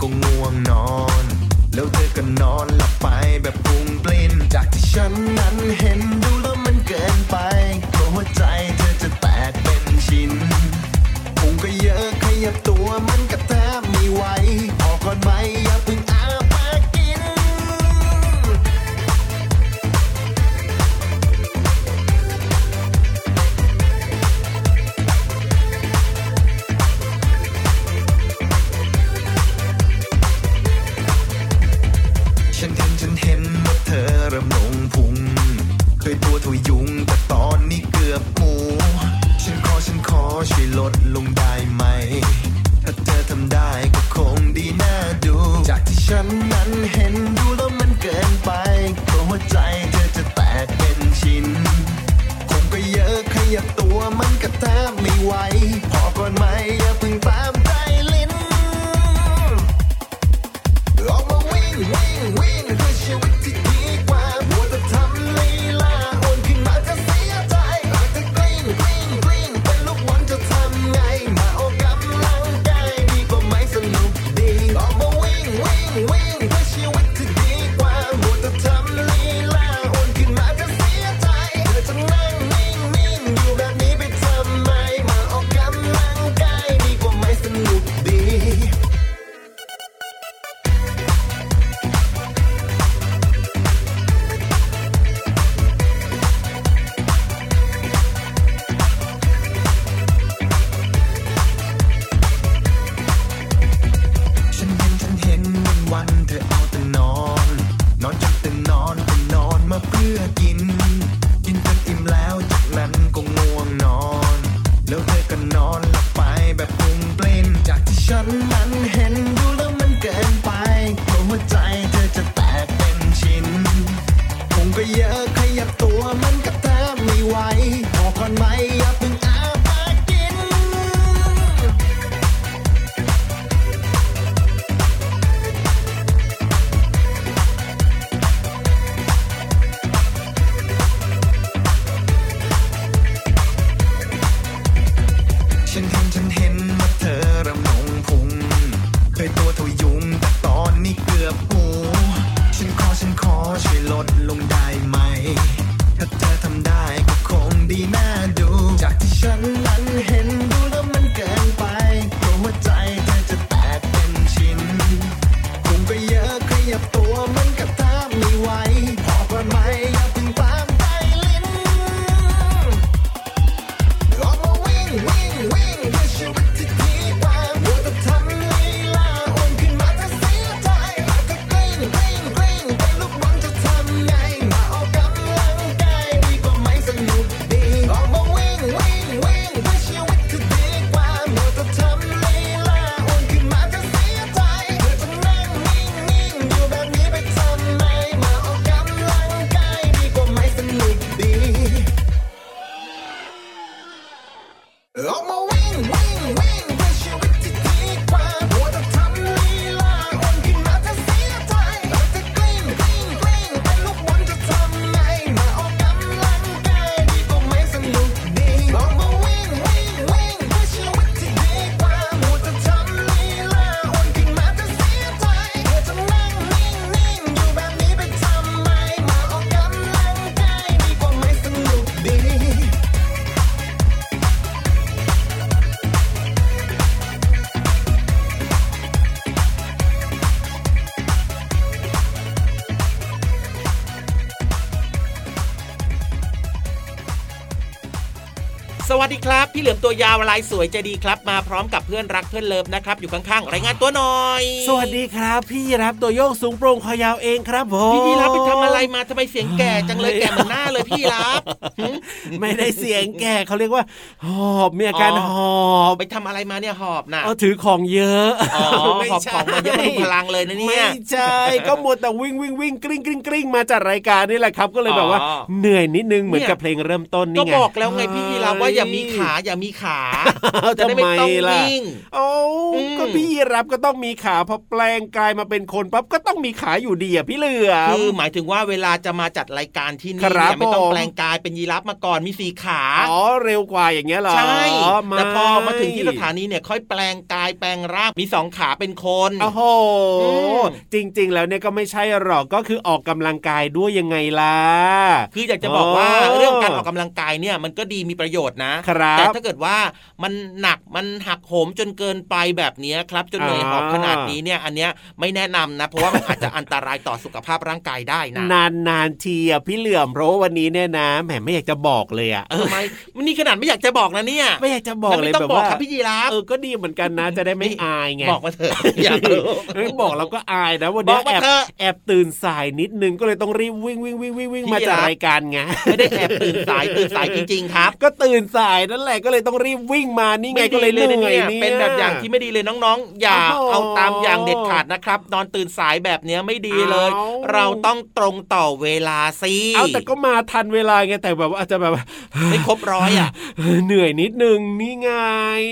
ก็ง่วงนอน แล้วเธอก็นอนหลับไปแบบปุ่งปลิ้นจากที่ฉันนั้นเห็นดูแล้วมันเกินไปกลัวหัวใจเธอจะแตกเป็นชิ้นพุงก็เยอะขยับตัวมันก็แทบไม่ไหวออกก่อนไหม Why? สดีครับ พี่เหลือมตัวยาวลายสวยใจดีครับ มาพร้อมกับเพื่อนรักเพื่อนเลิฟนะครับ อยู่ข้างๆรายงานตัวหน่อย สวัสดีครับ พี่รับตัวโยกสูงโปร่งคอยาวเองครับผมพี่ยีรับไปทำอะไรมาทำไมเสียงแก่จังเลยแก่เหมือนหน้าเลยพี่รับไม่ได้เสียงแก่เขาเรียกว่า หอบมีอาการอ๋อหอบไปทำอะไรมาเนี่ยหอบน่ะเอาถือของเยอะอ๋อไม่หอบใช่ของมาเยอะมาดูพลังเลยนะเนี่ยไม่ใช่ก็หมดแต่วิ่งวิ่งวิ่งกริ้งกริ้งกริ้งมาจากรายการนี่แหละครับ ก็เลยแบบว่าอ๋อเหนื่อยนิดนึงเหมือนเนี่ยกับเพลงเริ่มต้นก็นี่ไงบอกแล้วไงพี่ยีรับว่าอย่ามีขา อย่ามีขาจะได้ไม่ต้องทำไมล่ะวิ่งโอ้อืมก็พี่ยีรับก็ต้องมีขาพอแปลงกายมาเป็นคนปั๊บก็ต้องมีขาอยู่ดีอะพี่เหลือมคือหมายถึงว่าเวลาจะมาจัดรายการที่นี่ครับเนี่ยไม่ต้องผมแปลงกายเป็นยีรับมาก่อนมีสีขาอ๋อเร็วกว่าอย่างเงี้ยเหรอใช่ไม่แต่พอมาถึงที่สถานีเนี่ยค่อยแปลงกายแปลงร่างมีสองขาเป็นคนโอ้โหอืมจริง ๆ แล้วเนี่ยก็ไม่ใช่หรอกก็คือออกกำลังกายด้วยยังไงล่ะคืออยากจะบอกว่าโอ้เรื่องการออกกำลังกายเนี่ยมันก็ดีมีประโยชน์นะครับ แต่ถ้าเกิดว่ามันหนักมันหักโหมจนเกินไปแบบเนี้ยครับ จนเหนื่อยหอบอ่าขนาดนี้เนี่ยอันเนี้ยไม่แนะนำนะ เพราะว่ามันอาจจะอันตรายต่อสุขภาพร่างกายได้นะ นานนานๆทีอะพี่เหลื่อมเพราะว่าวันนี้เนี่ยนะแหมไม่อยากจะบอกเลยอะเออไม่นี่ขนาดไม่อยากจะบอกนะเนี่ย ไม่อยากจะบอกงั้นเลยไม่ต้อแบงบบอกว่าครับพี่ยีราฟเออก็ดีเหมือนกันนะจะได้ไม่อายไงบอกมาเถอะอยากรู้เฮ้ยบอกเราก็อายนะวันบนี้อกมาแอบเถอะแอบตื่นสายนิดนึงก็เลยต้องรีบวิ่งวิ่งวิ่งวิ่งวิ่งพี่มาจากรับรายการไงไม่ได้แอบตื่นสายตื่นสายจริงๆครับ ก็ตื่นสายนั่นแหละก็เลยต้องรีบวิ่งมานี่ไงก็เลยเหนื่อยนะเนี่ยเป็นแบบอย่างที่ไม่ดีเลยน้องๆ อย่าโอ้โหเอาตามอย่างเด็ดขาดนะครับ นอนตื่นสายแบบเนี้ยไม่ดีเลยเอาเราต้องตรงต่อเวลาสิเอาแต่ก็มาทันเวลาไงแต่แบบว่าอาจจะแบบว่าไม่ครบร้อยอะเหนื่อยนิดนึงนี่ไง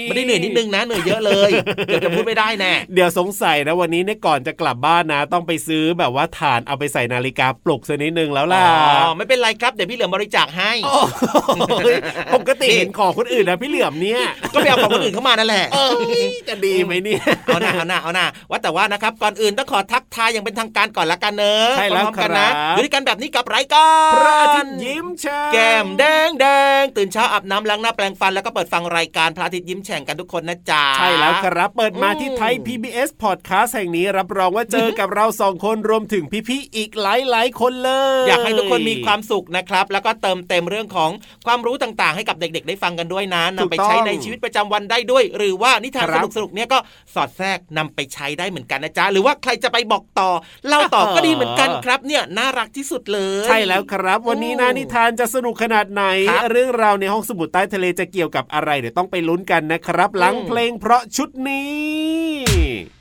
ไม่ได้เหนื่อยนิดนึงนะเหนื่อยเยอะเลยเดี๋ยวจะพูดไม่ได้แน่เดี๋ยวสงสัยนะวันนี้เนี่ยก่อนจะกลับบ้านนะ ต้องไปซื้อแบบว่าฐานเอาไปใส่นาฬิกาปลุกสักนิดนึงแล้วล่ะอ๋อไม่เป็นไรครับเดี๋ยวพี่เหลือมบริจาคให้โอ้ยปกติเห็นของคนอื่นนะพี่เหลื่อมเนี่ยก็ไปเอาของคนอื่นเข้ามานั่นแหละเอ้ยจะดีไหมเนี่ยเอาหน้าเอาหน้าเอาหน้าว่าแต่ว่านะครับก่อนอื่นต้องขอทักทายอย่างเป็นทางการก่อนละกันเนอะใช่แล้วพร้อมๆกันนะครับอยู่ด้วยกันแบบนี้กับรายการพระอาทิตย์ยิ้มแฉ่งแก้มแดงแดง ตื่นเช้าอาบน้ำล้างหน้าแปรงฟันแล้วก็เปิดฟังรายการพระอาทิตย์ยิ้มแฉ่งกันทุกคนนะจ๊ะใช่แล้วครับเปิดมาที่อืมไทย PBS Podcast แห่งนี้รับรองว่าเจอกับเราสองคนรวมถึงพี่ๆอีกหลายๆคนเลย อยากให้ทุกคนมีความสุขนะครับ แล้วก็เติมเต็มเรื่องของความรู้ต่างๆ ให้กับเด็ก ๆ ได้ฟังกันด้วยนะนำไปใช้ในชีวิตประจำวันได้ด้วย หรือว่านิทานสนุกๆเนี่ยก็สอดแทรกนำไปใช้ได้เหมือนกันนะจ๊ะหรือว่าใครจะไปบอกต่อเล่าต่อก็ดีเหมือนกันครับเนี่ยน่ารักที่สุดเลย ใช่แล้วครับ วันนี้นะอืมนิทานจะสนุกขนาดไหนครับเรื่องราวในห้องสมุดใต้ทะเลจะเกี่ยวกับอะไรเดี๋ยวต้องไปลุ้นกันนะครับ หลังอืมเพลงเพราะชุดนี้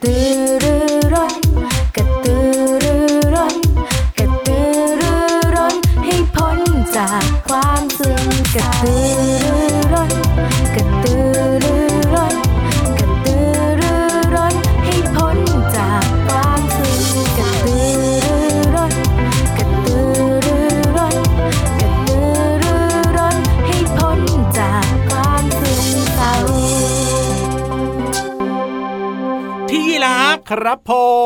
Tudo. ครับผม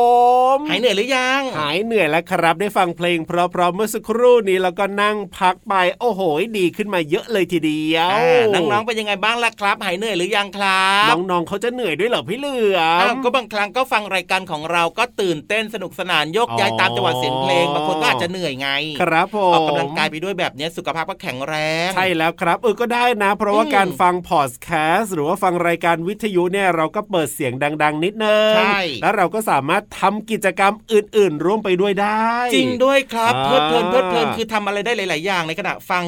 หายเหนื่อยหรือยัง หายเหนื่อยแล้วครับได้ฟังเพลง เพราะๆเมื่อสักครู่นี้แล้วก็นั่งพักไป โอ้โห ดีขึ้นมาเยอะเลยทีเดียวอ่าน้องๆเป็นยังไงบ้างล่ะครับ หายเหนื่อยหรือยังครับน้องๆเขาจะเหนื่อยด้วยเหรอพี่เหลืออ้าวมก็บางครั้งก็ฟังรายการของเราก็ตื่นเต้นสนุกสนานโยกย้ายอ๋อตามจังหวะเสียงเพลงบางคนก็อาจจะเหนื่อยไง ครับผมออกกำลังกายไปด้วยแบบเนี้ยสุขภาพก็แข็งแรงใช่แล้วครับเออก็ได้นะ เพราะว่าอืมการฟังพอดแคสต์หรือว่าฟังรายการวิทยุเนี่ยเราก็เปิดเสียงดัง ๆ นิดนึงใช่แล้วเราก็สามารถทำกิจกรรมอื่น ๆ ร่วมไปด้วยได้ จริงด้วยครับอ่าเพลิดเพลินเพลิดเพลินคือทำอะไรได้หลาย ๆ อย่างในขณะฟัง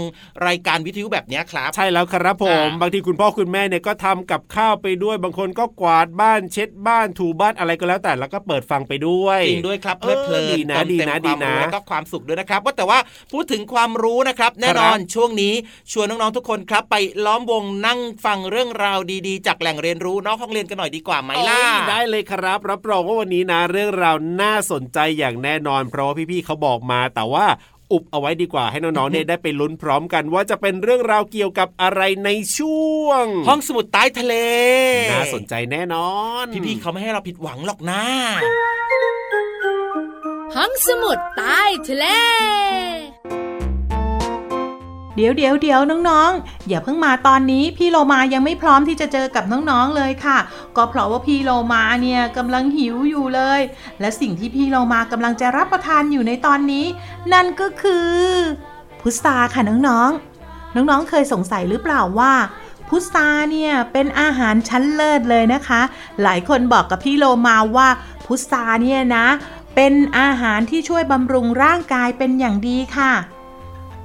รายการวิทยุแบบเนี้ยครับ ใช่แล้วครับผมอ่าบางทีคุณพ่อคุณแม่เนี่ยก็ทำกับข้าวไปด้วย บางคนก็กวาดบ้านเช็ดบ้านถูบ้านอะไรก็แล้วแต่แล้วก็เปิดฟังไปด้วยจริงด้วยครับเพลิดเพลินเออดีนะเติมดีเต็มนะควาดีมนะรู้แล้วก็ความสุขด้วยนะครับ ว่าแต่ว่าพูดถึงความรู้นะครับ แน่นอนช่วงนี้ชวนน้อง ๆ ทุกคนครับไปล้อมวงนั่งฟังเรื่องราวดี ๆ จากแหล่งเรียนรู้นอกห้องเรียนกันหน่อยดีกว่าไหมล่ะเอ้ยได้เลยครับรับรองว่าวันนี้นะเรื่องราวน่าสนใจอย่างแน่นอน เพราะว่าพี่ๆเขาบอกมาแต่ว่าอุบเอาไว้ดีกว่าให้น้องๆเนี่ยได้ไปลุ้นพร้อมกันว่าจะเป็นเรื่องราวเกี่ยวกับอะไรในช่วง ห้องสมุดใต้ทะเล น่าสนใจแน่นอน พี่ๆเขาไม่ให้เราผิดหวังหรอกนะห้องสมุดใต้ทะเล เดี๋ยวเดี๋ยวเดี๋ยวน้องๆ อย่าเพิ่งมาตอนนี้พี่โลมายังไม่พร้อมที่จะเจอกับน้องๆเลยค่ะ ก็เพราะว่าพี่โลมาเนี่ยกำลังหิวอยู่เลย และสิ่งที่พี่โลมากำลังจะรับประทานอยู่ในตอนนี้ นั่นก็คือพุทราค่ะน้องๆ น้องๆเคยสงสัยหรือเปล่าว่าพุทราเนี่ยเป็นอาหารชั้นเลิศเลยนะคะ หลายคนบอกกับพี่โลมาว่าพุทราเนี่ยนะ เป็นอาหารที่ช่วยบำรุงร่างกายเป็นอย่างดีค่ะ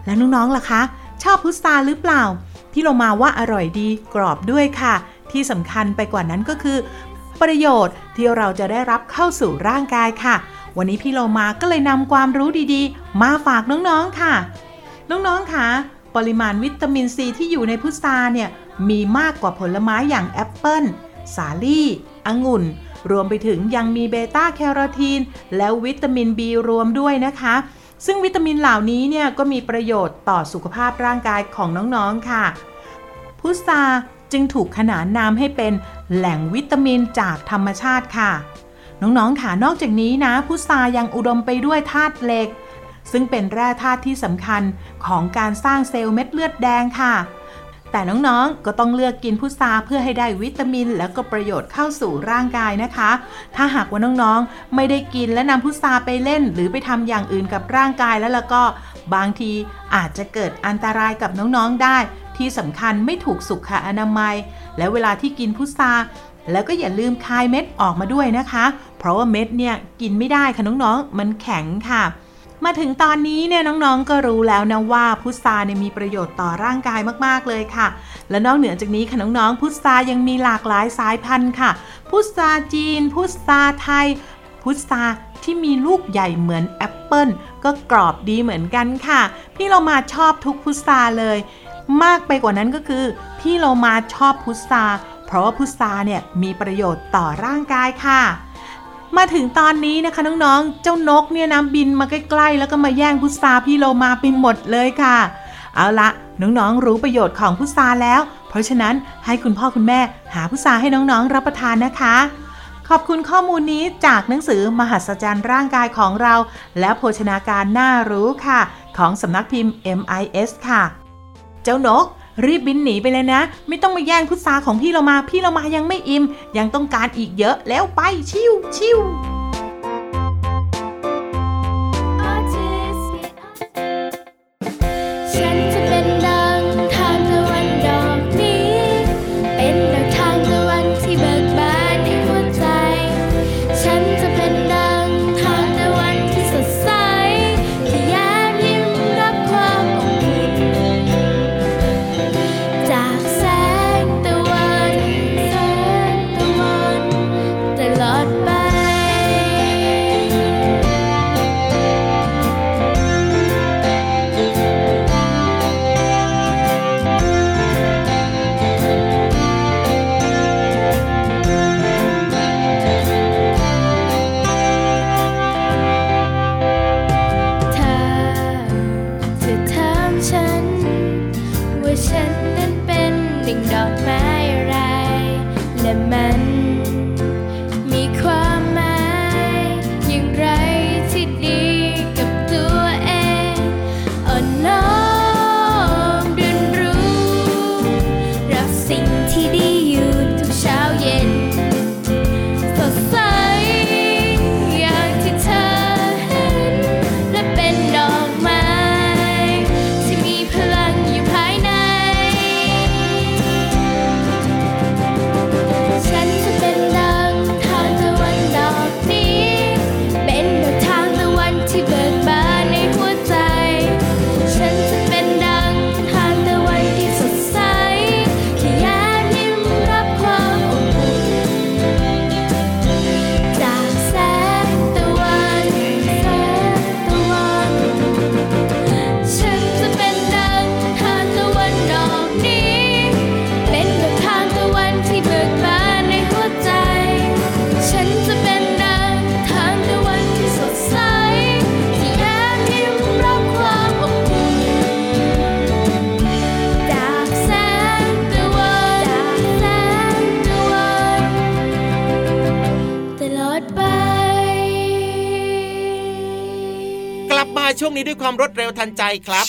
แล้วน้องๆล่ะคะ ชอบพุทราหรือเปล่า พี่โลมาว่าอร่อยดีกรอบด้วยค่ะ ที่สำคัญไปกว่านั้นก็คือ ประโยชน์ที่เราจะได้รับเข้าสู่ร่างกายค่ะ วันนี้พี่โลมาก็เลยนำความรู้ดีๆ มาฝากน้องๆค่ะ น้องๆค่ะปริมาณวิตามินซีที่อยู่ในพุทราเนี่ยมีมากกว่าผลไม้อย่างแอปเปิ้ลสาลี่องุ่น รวมไปถึงยังมีเบต้าแคโรทีน และวิตามิน B รวมด้วยนะคะ ซึ่งวิตามินเหล่านี้เนี่ยก็มีประโยชน์ต่อสุขภาพร่างกายของน้องๆค่ะ พุทราจึงถูกขนานนามให้เป็นแหล่งวิตามินจากธรรมชาติค่ะ น้องๆค่ะนอกจากนี้นะพุทรายังอุดมไปด้วยธาตุเหล็ก ซึ่งเป็นแร่ธาตุที่สำคัญของการสร้างเซลล์เม็ดเลือดแดงค่ะ แต่น้องๆ ก็ต้องเลือกกินพุทราเพื่อให้ได้วิตามิน และก็ประโยชน์เข้าสู่ร่างกายนะคะ ถ้าหากว่าน้องๆ ไม่ได้กินและนำพุทราไปเล่น หรือไปทำอย่างอื่นกับร่างกายแล้วแล้วก็บางทีอาจจะเกิดอันตรายกับน้องๆได้ ที่สำคัญไม่ถูกสุขอนามัย และเวลาที่กินพุทราแล้วก็อย่าลืมคายเม็ดออกมาด้วยนะคะ เพราะว่าเม็ดเนี่ยกินไม่ได้ค่ะน้องๆ มันแข็งค่ะ มาถึงตอนนี้เนี่ยน้องๆก็รู้แล้วนะว่าพุทราเนี่ยมีประโยชน์ต่อร่างกายมากๆเลยค่ะ และนอกเหนือจากนี้ค่ะน้องๆพุทรายังมีหลากหลายสายพันธุ์ค่ะ พุทราจีน พุทราไทย พุทราที่มีลูกใหญ่เหมือนแอปเปิลก็กรอบดีเหมือนกันค่ะ พี่เรามาชอบทุกพุทราเลย มากไปกว่านั้นก็คือ พี่เรามาชอบพุทราเพราะว่าพุทราเนี่ยมีประโยชน์ต่อร่างกายค่ะ มาถึงตอนนี้นะคะน้องๆ เจ้านกเนี่ยนะบินมาใกล้ๆ แล้วก็มาแย่งพุทราพี่โลมาไปหมดเลยค่ะ เอาละน้องๆ รู้ประโยชน์ของพุทราแล้ว เพราะฉะนั้นให้คุณพ่อคุณแม่หาพุทราให้น้องๆ รับประทานนะคะ ขอบคุณข้อมูลนี้จากหนังสือมหัศจรรย์ร่างกายของเรา และโภชนาการน่ารู้ค่ะ ของสำนักพิมพ์ MIS ค่ะ เจ้านก รีบบินหนีไปเลยนะ ไม่ต้องมาแย่งพุทราของพี่เรามา พี่เรามายังไม่อิ่ม ยังต้องการอีกเยอะแล้วไปชิวชิว ความรวดเร็วทันใจครับ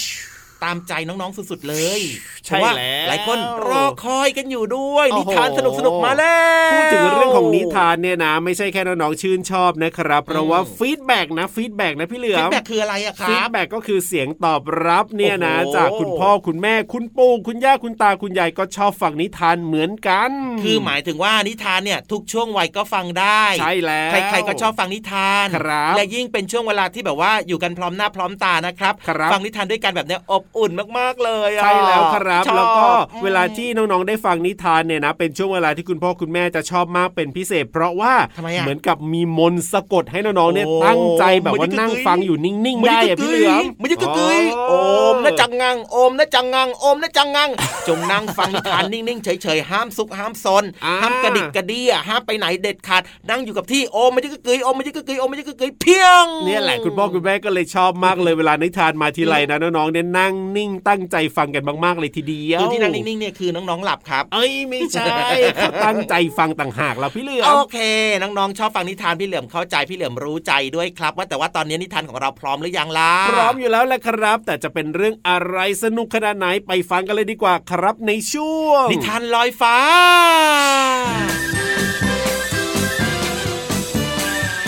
ตามใจน้องๆสุดๆเลย ใช่เพราะว่าแล้วหลายคนรอคอยกันอยู่ด้วยโอ้โหนิทานสนุกๆมาแล้วพูดถึงเรื่องของนิทานเนี่ยนะ ไม่ใช่แค่น้องๆชื่นชอบนะครับ เพราะว่า feedback นะ feedback นะพี่เหลือ feedback คืออะไรอะครับ feedback ก็คือเสียงตอบรับเนี่ยนะโอ้โหจากคุณพ่อคุณแม่คุณปู่คุณย่าคุณตาคุณยายก็ชอบฟังนิทานเหมือนกัน คือหมายถึงว่านิทานเนี่ยทุกช่วงวัยก็ฟังได้ใช่แล้วใครๆก็ชอบฟังนิทานครับและยิ่งเป็นช่วงเวลาที่แบบว่าอยู่กันพร้อมหน้าพร้อมตานะครับครับฟังนิทานด้วยกันแบบเนี้ยอบอุ่นมากๆเลยอะใช่แล้วครับชอบแล้วก็อืมเวลาที่น้องๆได้ฟังนิทานเนี่ยนะเป็นช่วงเวลาที่คุณพ่อคุณแม่จะชอบมากเป็นพิเศษ เพราะว่าทำไมอะเหมือนกับมีมนต์สะกดให้น้องๆเนี่ยโอ้ตั้งใจแบบว่ามันจะนั่งกึกๆฟังอยู่นิ่งๆมันได้จะอะกึพี่กเหลือมมันจะกึกกึยโอมนะจังงังโอมนะจังงังโอมนะจังงังจงนั่งฟังนิทานนิ่งๆเฉยๆห้ามซุกห้ามซนอ่าห้ามกระดิกกระเดี้ยห้ามไปไหนเด็ดขาดนั่งอยู่กับที่โอมมันจะกึกกึยโอมมันจะกึกกึยโอมมันจะกึกกึยเพียงเนี่ยแหละคุณพ่อคุณแม่ก็เลยชอบมากเลยเวลานิทานมาทีไรนะน้องๆเนี่ยนั่งนิ่งตั้งใจฟังกันมากๆเลยทีเดียวคือที่นั่งนิ่งๆเนี่ยคือน้องๆหลับครับ เอ้ยไม่ใช่เขาตั้งใจฟังต่างหากแล้วพี่เหลือโอมเค น้องๆชอบฟังนิทานพี่เหลือมเข้าใจพี่เหลือมรู้ใจด้วยครับ ว่าแต่ว่าตอนนี้นิทานของเราพร้อมหรือยังล่ะพร้อมอยู่แล้วแหละครับ แต่จะเป็นเรื่องอะไรสนุกขนาดไหนไปฟังกันเลยดีกว่าครับในช่วง นิทานลอยฟ้า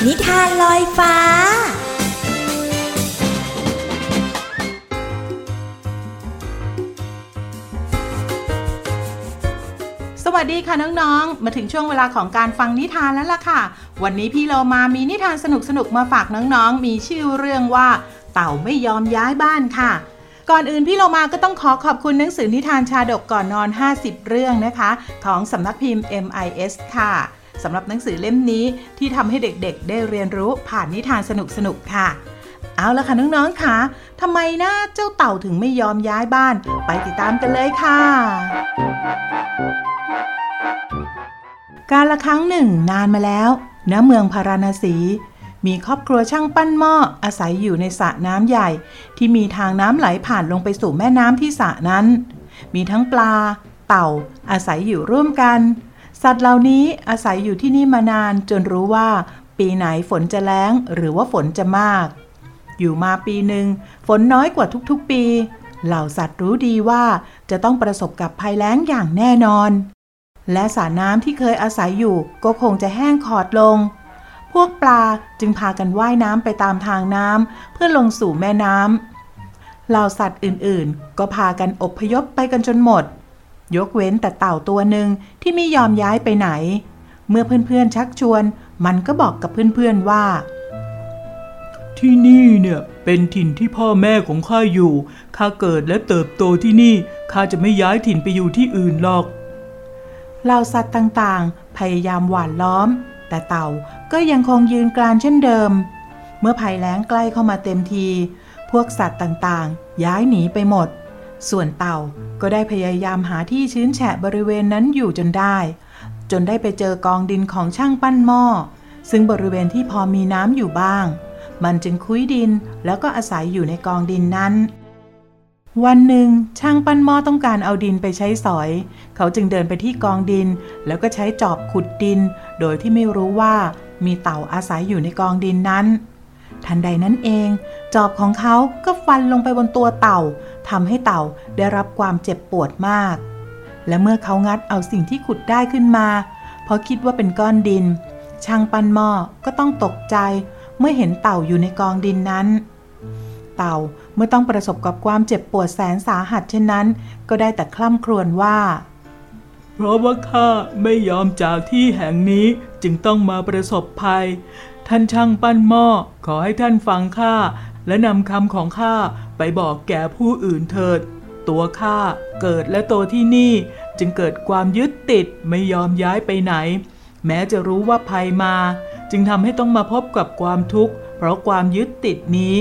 นิทานลอยฟ้า วัสดีค่ะน้องๆ มาถึงช่วงเวลาของการฟังนิทานแล้วล่ะค่ะ วันนี้พี่เรามามีนิทานสนุกๆ มาฝากน้องๆ มีชื่อเรื่องว่า เต่าไม่ยอมย้ายบ้านค่ะ ก่อนอื่นพี่เรามาก็ต้องขอขอบคุณหนังสือนิทานชาดกก่อนนอน 50 เรื่องนะคะ ของสำนักพิมพ์ MIS ค่ะสำหรับหนังสือเล่มนี้ที่ทำให้เด็กๆ ได้เรียนรู้ผ่านนิทานสนุกๆ ค่ะเอาละค่ะน้องๆค่ะทำไมนะเจ้าเต่าถึงไม่ยอมย้ายบ้าน ไปติดตามกันเลยค่ะ การละครั้งหนึ่งนานมาแล้วณเมืองพาราณสี มีครอบครัวช่างปั้นหม้ออาศัยอยู่ในสระน้ำใหญ่ ที่มีทางน้ำไหลผ่านลงไปสู่แม่น้ำที่สระนั้น มีทั้งปลา เต่า อาศัยอยู่ร่วมกัน สัตว์เหล่านี้อาศัยอยู่ที่นี่มานานจนรู้ว่า ปีไหนฝนจะแล้งหรือว่าฝนจะมาก อยู่มาปีหนึ่งฝนน้อยกว่าทุกๆปี เหล่าสัตว์รู้ดีว่าจะต้องประสบกับภัยแล้งอย่างแน่นอน และสระน้ำที่เคยอาศัยอยู่ก็คงจะแห้งขอดลง พวกปลาจึงพากันว่ายน้ำไปตามทางน้ำเพื่อลงสู่แม่น้ำเหล่าสัตว์อื่นๆ ก็พากันอบพยพไปกันจนหมด ยกเว้นแต่เต่าตัวหนึ่งที่ไม่ยอมย้ายไปไหน เมื่อเพื่อนๆชักชวน มันก็บอกกับเพื่อนๆว่า ที่นี่เนี่ยเป็นถิ่นที่พ่อแม่ของข้าอยู่ ข้าเกิดและเติบโตที่นี่ ข้าจะไม่ย้ายถิ่นไปอยู่ที่อื่นหรอก เหล่าสัตว์ต่างๆ พยายามหว่านล้อม แต่เต่าก็ยังคงยืนกรานเช่นเดิม เมื่อภัยแล้งใกล้เข้ามาเต็มที พวกสัตว์ต่างๆ ย้ายหนีไปหมด ส่วนเต่าก็ได้พยายามหาที่ชื้นแฉะบริเวณนั้นอยู่จนได้ จนได้ไปเจอกองดินของช่างปั้นหม้อ ซึ่งบริเวณที่พอมีน้ำอยู่บ้าง มันจึงคุ้ยดินแล้วก็อาศัยอยู่ในกองดินนั้น วันหนึ่งช่างปั้นหม้อต้องการเอาดินไปใช้สอย เขาจึงเดินไปที่กองดิน แล้วก็ใช้จอบขุดดิน โดยที่ไม่รู้ว่ามีเต่าอาศัยอยู่ในกองดินนั้น ทันใดนั้นเอง จอบของเขาก็ฟันลงไปบนตัวเต่าทำให้เต่าได้รับความเจ็บปวดมาก และเมื่อเขางัดเอาสิ่งที่ขุดได้ขึ้นมา เพราะคิดว่าเป็นก้อนดิน ช่างปั้นหม้อก็ต้องตกใจ เมื่อเห็นเต่าอยู่ในกองดินนั้น เต่า มื่อต้องประสบกับความเจ็บปวดแสนสาหัสเช่นนั้น ก็ได้แต่คล่ำครวญว่า เพราะว่าข้าไม่ยอมจากที่แห่งนี้จึงต้องมาประสบภัย ท่านช่างปั้นหม้อขอให้ท่านฟังข้าและนำคำของข้าไปบอกแก่ผู้อื่นเถิด ตัวข้าเกิดและโตที่นี่จึงเกิดความยึดติดไม่ยอมย้ายไปไหน แม้จะรู้ว่าภัยมา จึงทำให้ต้องมาพบกับความทุกข์ เพราะความยึดติดนี้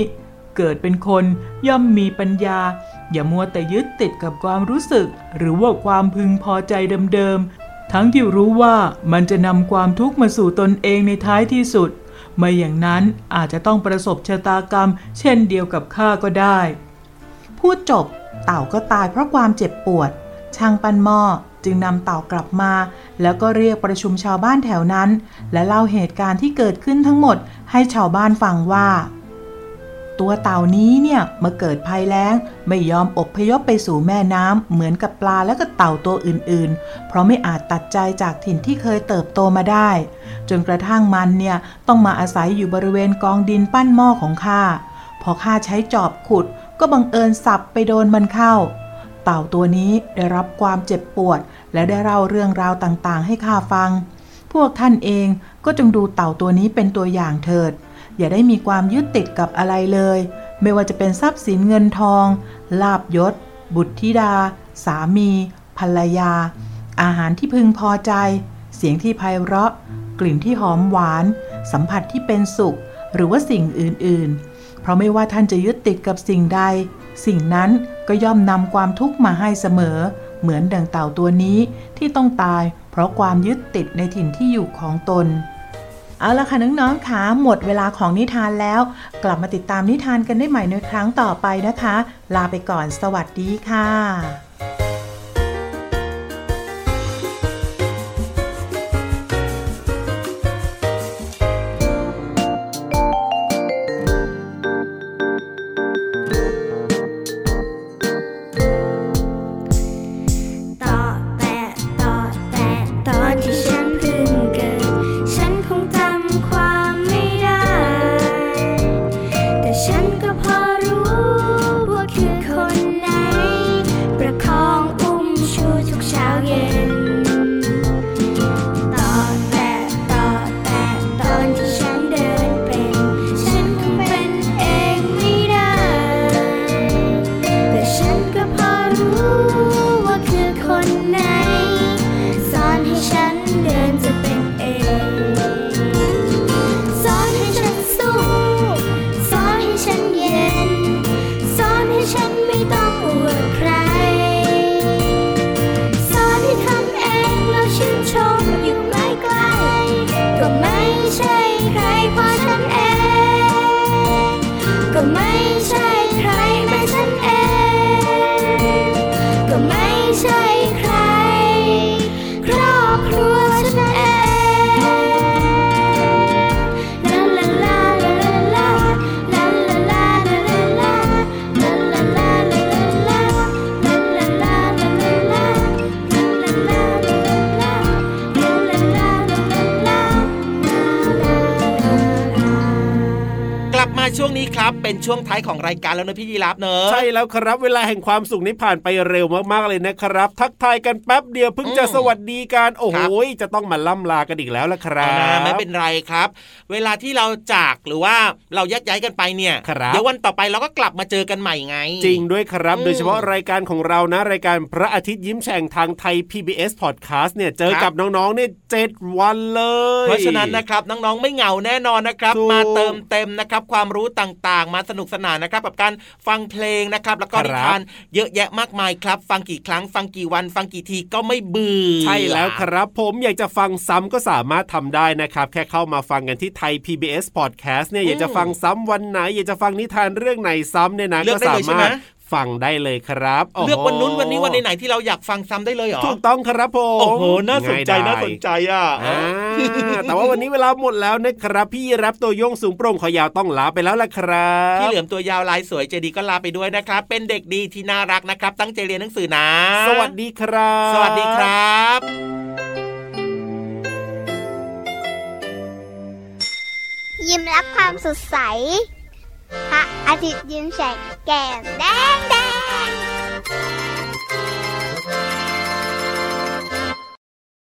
เกิดเป็นคนย่อมมีปัญญา อย่ามัวแต่ยึดติดกับความรู้สึก หรือว่าความพึงพอใจเดิมๆ ทั้งที่รู้ว่ามันจะนำความทุกข์มาสู่ตนเองในท้ายที่สุด ไม่อย่างนั้นอาจจะต้องประสบชะตากรรม เช่นเดียวกับข้าก็ได้ พูดจบเต่าก็ตายเพราะความเจ็บปวด ช่างปั้นหม้อจึงนำเต่ากลับมา แล้วก็เรียกประชุมชาวบ้านแถวนั้น และเล่าเหตุการณ์ที่เกิดขึ้นทั้งหมดให้ชาวบ้านฟังว่า ตัวเต่านี้เนี่ยมาเกิดภัยแล้ง ไม่ยอมอบพยพไปสู่แม่น้ำเหมือนกับปลาและก็เต่าตัวอื่นๆ เพราะไม่อาจตัดใจจากถิ่นที่เคยเติบโตมาได้ จนกระทั่งมันเนี่ยต้องมาอาศัยอยู่บริเวณกองดินปั้นหม้อของข้าพอข้าใช้จอบขุด ก็บังเอิญสับไปโดนมันเข้า เต่าตัวนี้ได้รับความเจ็บปวด และได้เล่าเรื่องราวต่างๆ ให้ข้าฟัง พวกท่านเองก็จงดูเต่าตัวนี้เป็นตัวอย่างเถิด อย่าได้มีความยึดติดกับอะไรเลย ไม่ว่าจะเป็นทรัพย์สินเงินทอง ลาบยศ บุตรธิดา สามี ภรรยา อาหารที่พึงพอใจ เสียงที่ไพเราะ กลิ่นที่หอมหวาน สัมผัสที่เป็นสุข หรือว่าสิ่งอื่นๆ เพราะไม่ว่าท่านจะยึดติดกับสิ่งใด สิ่งนั้นก็ย่อมนำความทุกข์มาให้เสมอ เหมือนดังเต่าตัวนี้ที่ต้องตาย เพราะความยึดติดในถิ่นที่อยู่ของตน เอาละค่ะน้องๆคะหมดเวลาของนิทานแล้ว กลับมาติดตามนิทานกันได้ใหม่ในครั้งต่อไปนะคะ ลาไปก่อนสวัสดีค่ะ วงนี้ครับเป็นช่วงท้ายของรายการแล้วนะพี่ยีรับเนอะใช่แล้วครับเวลาแห่งความสุขนี้ผ่านไปเร็วมากๆเลยนะครับ ทักทายกันแป๊บเดียวเพิ่งจะสวัสดีกันโอ้โหจะต้องมาล่ำลากันอีกแล้วละครัเอาบนะไม่เป็นไรครับ เวลาที่เราจากหรือว่าเราแยกย้ายกันไปเนี่ยครับเดี๋ยววันต่อไปเราก็กลับมาเจอกันใหม่ไง จริงด้วยครับอืมโดยเฉพาะรายการของเรานะรายการพระอาทิตย์ยิ้มแฉ่งทางไทย PBS Podcast เนี่ยเจอครับกับน้องๆเนี่ยเจ็ดวันเลย เพราะฉะนั้นนะครับน้องๆไม่เหงาแน่นอนนะครับถูกมาเติมเต็มนะครับความรู้ต่างๆ มาสนุกสนานนะครับกับการฟังเพลงนะครับ แล้วก็ครับนิทานเยอะแยะมากมายครับ ฟังกี่ครั้งฟังกี่วันฟังกี่ทีก็ไม่เบื่อใช่แล้วครับ ผมอยากจะฟังซ้ำก็สามารถทำได้นะครับ แค่เข้ามาฟังกันที่ไทย PBS Podcast เนี่ยอยากจะฟังซ้ำวันไหน อยากจะฟังนิทานเรื่องไหนซ้ำเนี่ยนะเลือก็กได้สาเลยใช่ไหมมารถ ฟังได้เลยครับเลือกวันนู้นโโหวันนี้วันไหนๆที่เราอยากฟังซ้ำได้เลยเหรอถูกต้องครับผมโอ้โหน่าสนใจง่ยดยน่าสนใจอะอ่าแต่ว่าวันนี้เวลาหมดแล้วนะครับ พี่รับตัวโยงสูงโปร่งขอยาวต้องลาไปแล้วล่ะครับพี่เหลือมตัวยาวลายสวยเจดีก็ลาไปด้วยนะครับ เป็นเด็กดีที่น่ารักนะครับ ตั้งใจเรียนหนังสือนะ สวัสดีครับ สวัสดีครับยิ้มรับความสดใส 哈！阿杰完成，鉴定定。